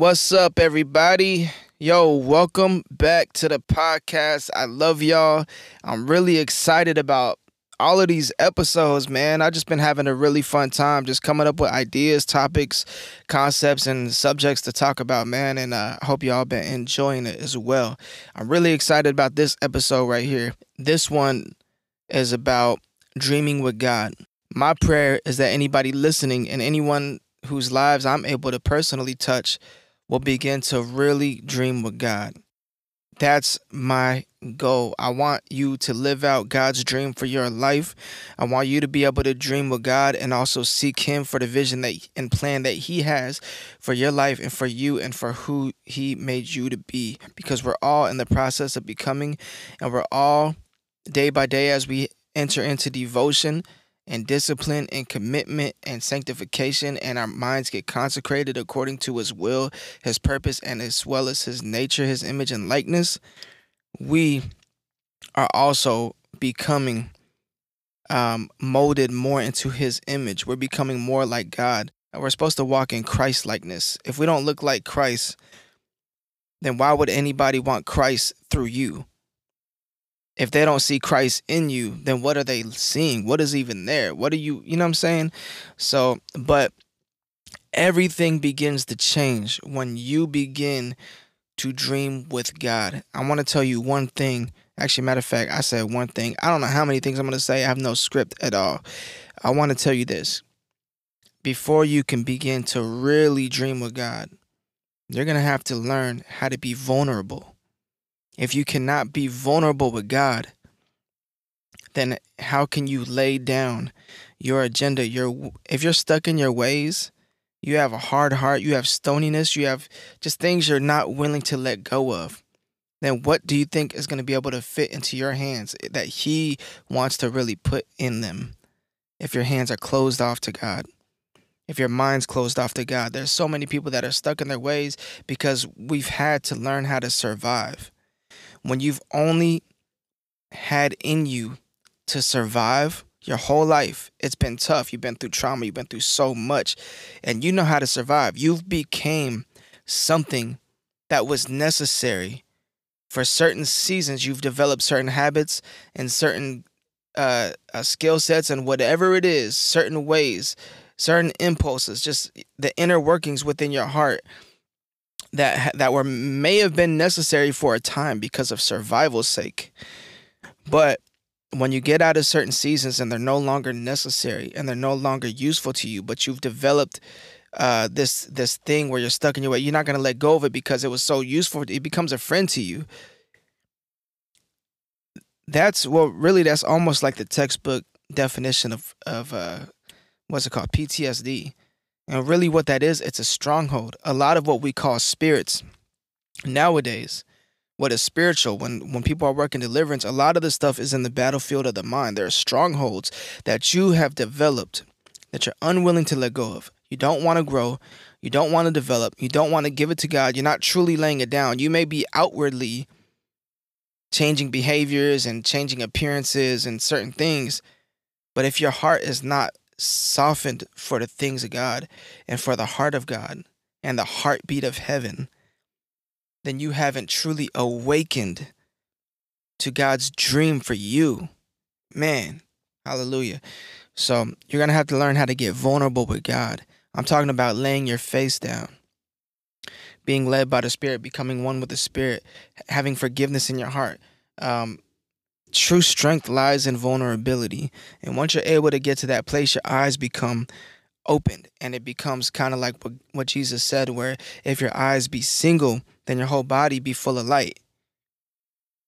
What's up, everybody? Yo, welcome back to the podcast. I love y'all. I'm really excited about all of these episodes, man. I've just been having a really fun time just coming up with ideas, topics, concepts, and subjects to talk about, man. And uh, I hope y'all been enjoying it as well. I'm really excited about this episode right here. This one is about dreaming with God. My prayer is that anybody listening and anyone whose lives I'm able to personally touch will begin to really dream with God. That's my goal. I want you to live out God's dream for your life. I want you to be able to dream with God and also seek Him for the vision that and plan that He has for your life and for you and for who He made you to be. Because we're all in the process of becoming, and we're all day by day as we enter into devotion and discipline and commitment and sanctification and our minds get consecrated according to his will, his purpose, and as well as his nature, his image and likeness, we are also becoming um, molded more into his image. We're becoming more like God. And We're supposed to walk in Christ likeness. If we don't look like Christ, then why would anybody want Christ through you? If they don't see Christ in you, then what are they seeing? What is even there? What are you, you know what I'm saying? So, but everything begins to change when you begin to dream with God. I want to tell you one thing. Actually, matter of fact, I said one thing. I don't know how many things I'm going to say. I have no script at all. I want to tell you this. Before you can begin to really dream with God, you're going to have to learn how to be vulnerable if you cannot be vulnerable with God, then how can you lay down your agenda? Your if you're stuck in your ways, you have a hard heart, you have stoniness, you have just things you're not willing to let go of. Then what do you think is going to be able to fit into your hands that he wants to really put in them? If your hands are closed off to God if your mind's closed off to God. There's so many people that are stuck in their ways because we've had to learn how to survive when you've only had in you to survive your whole life. It's been tough. You've been through trauma. You've been through so much, and you know how to survive. You've became something that was necessary for certain seasons. You've developed certain habits and certain uh, uh, skill sets, and whatever it is, certain ways, certain impulses, just the inner workings within your heart that that were may have been necessary for a time because of survival's sake. But when you get out of certain seasons and they're no longer necessary and they're no longer useful to you, but you've developed uh, this this thing where you're stuck in your way, you're not gonna let go of it because it was so useful. It becomes a friend to you. That's well, really, that's almost like the textbook definition of of uh, what's it called PTSD. And really, what that is, it's a stronghold. A lot of what we call spirits nowadays, what is spiritual, when, when people are working deliverance, a lot of the stuff is in the battlefield of the mind. There are strongholds that you have developed that you're unwilling to let go of. You don't want to grow. You don't want to develop. You don't want to give it to God. You're not truly laying it down. You may be outwardly changing behaviors and changing appearances and certain things, but if your heart is not softened for the things of God and for the heart of God and the heartbeat of heaven, then you haven't truly awakened to God's dream for you. Man, hallelujah. So you're going to have to learn how to get vulnerable with God. I'm talking about laying your face down, being led by the Spirit, becoming one with the Spirit, having forgiveness in your heart. Um, True strength lies in vulnerability. And once you're able to get to that place, your eyes become opened and it becomes kind of like what, what Jesus said, where if your eyes be single, then your whole body be full of light.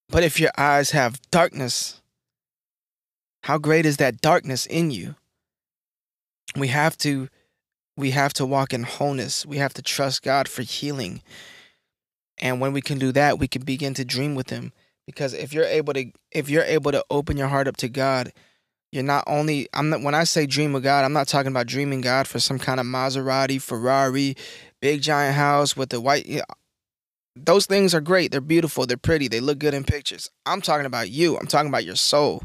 But if your eyes have darkness, how great is that darkness in you? We have to we have to walk in wholeness. We have to trust God for healing. And when we can do that, we can begin to dream with him because if you're able to if you're able to open your heart up to God, you're not only I'm not when I say dream of God, I'm not talking about dreaming God for some kind of Maserati, Ferrari, big giant house with the white you know, those things are great. They're beautiful, they're pretty, they look good in pictures. I'm talking about you. I'm talking about your soul.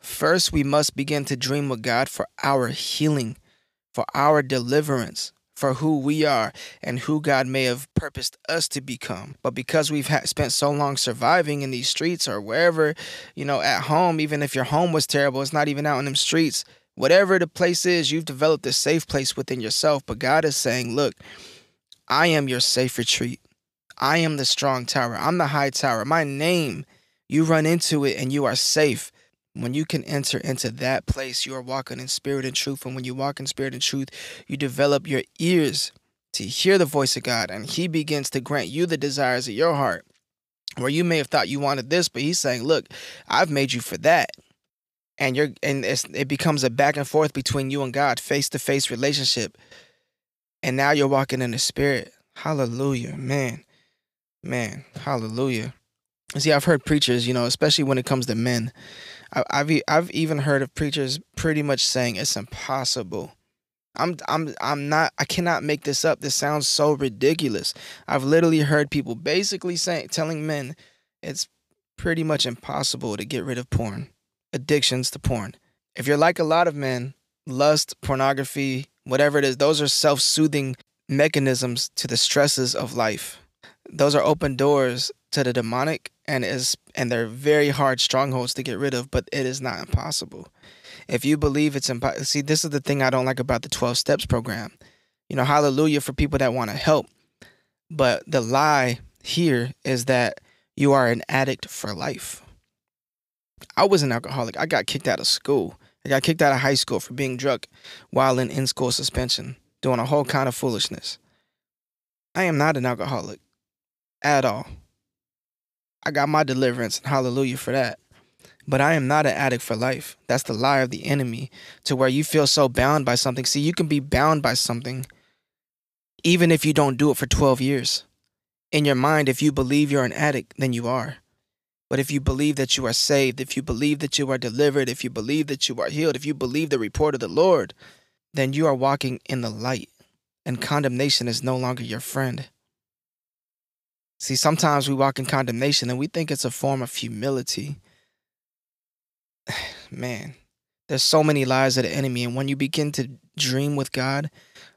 First, we must begin to dream of God for our healing, for our deliverance, for who we are and who God may have purposed us to become. But because we've ha- spent so long surviving in these streets or wherever, you know, at home, even if your home was terrible, it's not even out in them streets. Whatever the place is, you've developed a safe place within yourself. But God is saying, look, I am your safe retreat. I am the strong tower. I'm the high tower. My name, you run into it and you are safe. When you can enter into that place, you are walking in spirit and truth. And when you walk in spirit and truth, you develop your ears to hear the voice of God, and He begins to grant you the desires of your heart. Where you may have thought you wanted this, but He's saying, "Look, I've made you for that." And you're, and it becomes a back and forth between you and God, face to face relationship. And now you're walking in the Spirit. Hallelujah, man, man, hallelujah. See, I've heard preachers, you know, especially when it comes to men. I've I've even heard of preachers pretty much saying it's impossible. I'm I'm I'm not I cannot make this up. This sounds so ridiculous. I've literally heard people basically saying telling men it's pretty much impossible to get rid of porn, addictions to porn. If you're like a lot of men, lust, pornography, whatever it is, those are self-soothing mechanisms to the stresses of life. Those are open doors to the demonic and is and they're very hard strongholds to get rid of, but it is not impossible. If you believe it's impossible, see, this is the thing I don't like about the 12 steps program. You know, hallelujah for people that want to help. But the lie here is that you are an addict for life. I was an alcoholic. I got kicked out of school. I got kicked out of high school for being drunk while in in school suspension, doing a whole kind of foolishness. I am not an alcoholic at all. I got my deliverance, hallelujah for that. But I am not an addict for life. That's the lie of the enemy to where you feel so bound by something. See, you can be bound by something even if you don't do it for 12 years. In your mind, if you believe you're an addict, then you are. But if you believe that you are saved, if you believe that you are delivered, if you believe that you are healed, if you believe the report of the Lord, then you are walking in the light, and condemnation is no longer your friend. See, sometimes we walk in condemnation and we think it's a form of humility. Man, there's so many lies of the enemy. And when you begin to dream with God,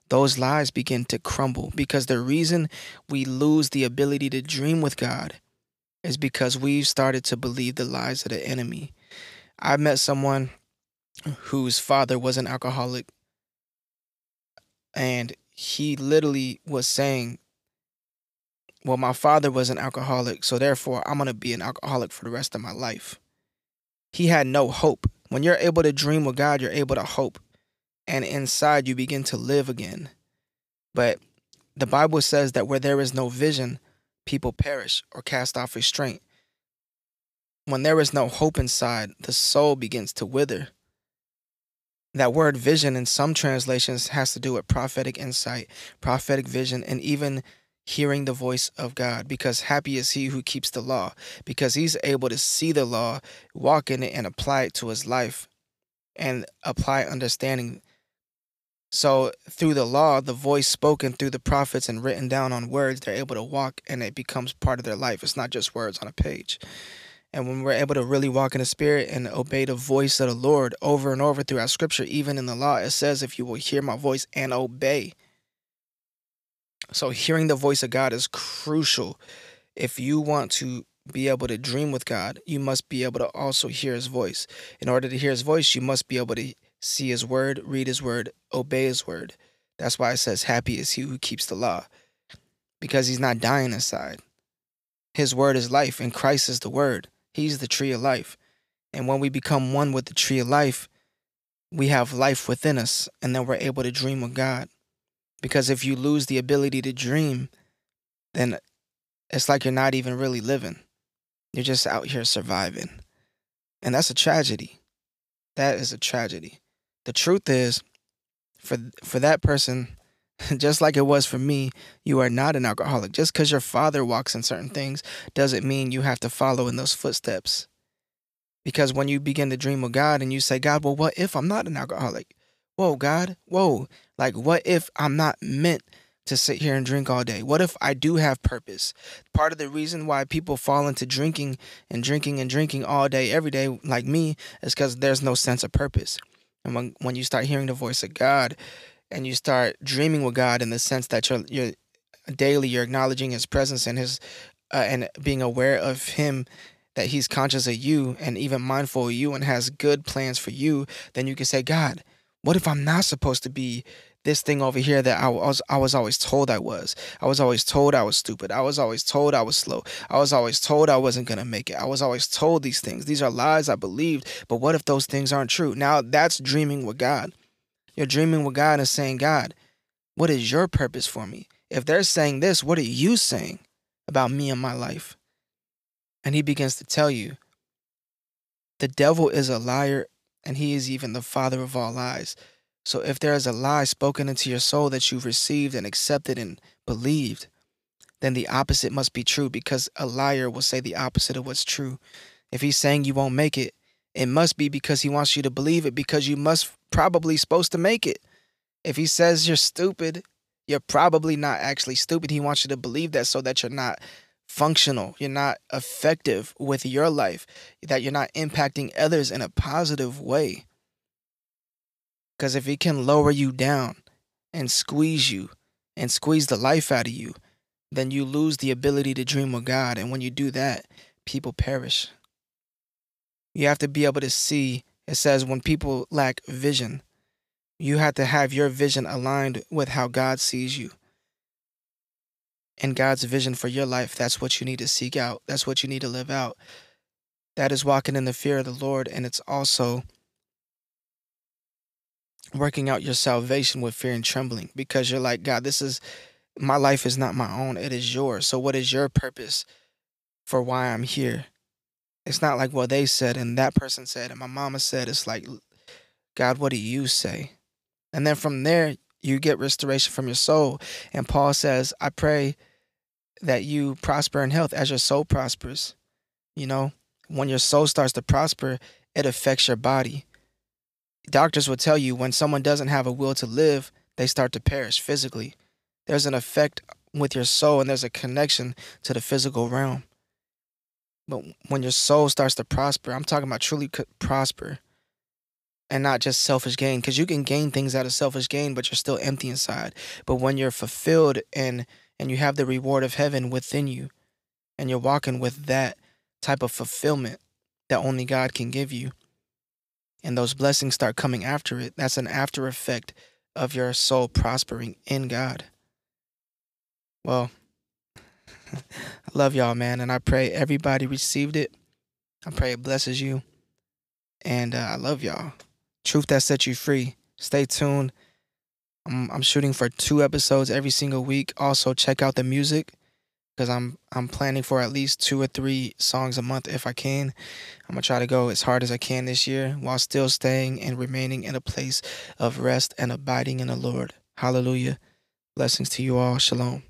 those lies begin to crumble because the reason we lose the ability to dream with God is because we've started to believe the lies of the enemy. I met someone whose father was an alcoholic, and he literally was saying well, my father was an alcoholic, so therefore I'm going to be an alcoholic for the rest of my life. He had no hope. When you're able to dream with God, you're able to hope. And inside, you begin to live again. But the Bible says that where there is no vision, people perish or cast off restraint. When there is no hope inside, the soul begins to wither. That word vision in some translations has to do with prophetic insight, prophetic vision, and even hearing the voice of God because happy is he who keeps the law because he's able to see the law, walk in it, and apply it to his life and apply understanding. So, through the law, the voice spoken through the prophets and written down on words, they're able to walk and it becomes part of their life. It's not just words on a page. And when we're able to really walk in the spirit and obey the voice of the Lord over and over throughout scripture, even in the law, it says, if you will hear my voice and obey, so hearing the voice of God is crucial. If you want to be able to dream with God, you must be able to also hear his voice. In order to hear his voice, you must be able to see his word, read his word, obey his word. That's why it says, Happy is he who keeps the law, because he's not dying inside. His word is life, and Christ is the word. He's the tree of life. And when we become one with the tree of life, we have life within us, and then we're able to dream with God. Because if you lose the ability to dream, then it's like you're not even really living. You're just out here surviving. And that's a tragedy. That is a tragedy. The truth is, for for that person, just like it was for me, you are not an alcoholic. Just because your father walks in certain things doesn't mean you have to follow in those footsteps. Because when you begin to dream of God and you say, God, well, what if I'm not an alcoholic? Whoa, God, whoa. Like, what if I'm not meant to sit here and drink all day? What if I do have purpose? Part of the reason why people fall into drinking and drinking and drinking all day, every day, like me, is because there's no sense of purpose. And when, when you start hearing the voice of God, and you start dreaming with God in the sense that you're you're daily you're acknowledging his presence and his uh, and being aware of him that he's conscious of you and even mindful of you and has good plans for you, then you can say, God, what if I'm not supposed to be this thing over here that I was I was always told I was. I was always told I was stupid. I was always told I was slow. I was always told I wasn't going to make it. I was always told these things. These are lies I believed, but what if those things aren't true? Now that's dreaming with God. You're dreaming with God and saying, "God, what is your purpose for me? If they're saying this, what are you saying about me and my life?" And he begins to tell you, "The devil is a liar and he is even the father of all lies." So if there is a lie spoken into your soul that you've received and accepted and believed, then the opposite must be true because a liar will say the opposite of what's true. If he's saying you won't make it, it must be because he wants you to believe it because you must probably supposed to make it. If he says you're stupid, you're probably not actually stupid. He wants you to believe that so that you're not functional, you're not effective with your life, that you're not impacting others in a positive way. Because if it can lower you down and squeeze you and squeeze the life out of you, then you lose the ability to dream with God. And when you do that, people perish. You have to be able to see, it says, when people lack vision, you have to have your vision aligned with how God sees you. And God's vision for your life, that's what you need to seek out. That's what you need to live out. That is walking in the fear of the Lord. And it's also working out your salvation with fear and trembling because you're like, God, this is my life is not my own, it is yours. So, what is your purpose for why I'm here? It's not like what they said and that person said and my mama said. It's like, God, what do you say? And then from there, you get restoration from your soul. And Paul says, I pray that you prosper in health as your soul prospers. You know, when your soul starts to prosper, it affects your body doctors will tell you when someone doesn't have a will to live, they start to perish physically. There's an effect with your soul and there's a connection to the physical realm. But when your soul starts to prosper, I'm talking about truly prosper and not just selfish gain because you can gain things out of selfish gain but you're still empty inside but when you're fulfilled and and you have the reward of heaven within you and you're walking with that type of fulfillment that only God can give you and those blessings start coming after it, that's an after effect of your soul prospering in God. Well, I love y'all, man, and I pray everybody received it. I pray it blesses you. And uh, I love y'all. Truth that set you free. Stay tuned. I'm, I'm shooting for two episodes every single week. Also, check out the music because I'm I'm planning for at least two or three songs a month if I can. I'm gonna try to go as hard as I can this year while still staying and remaining in a place of rest and abiding in the Lord. Hallelujah. Blessings to you all. Shalom.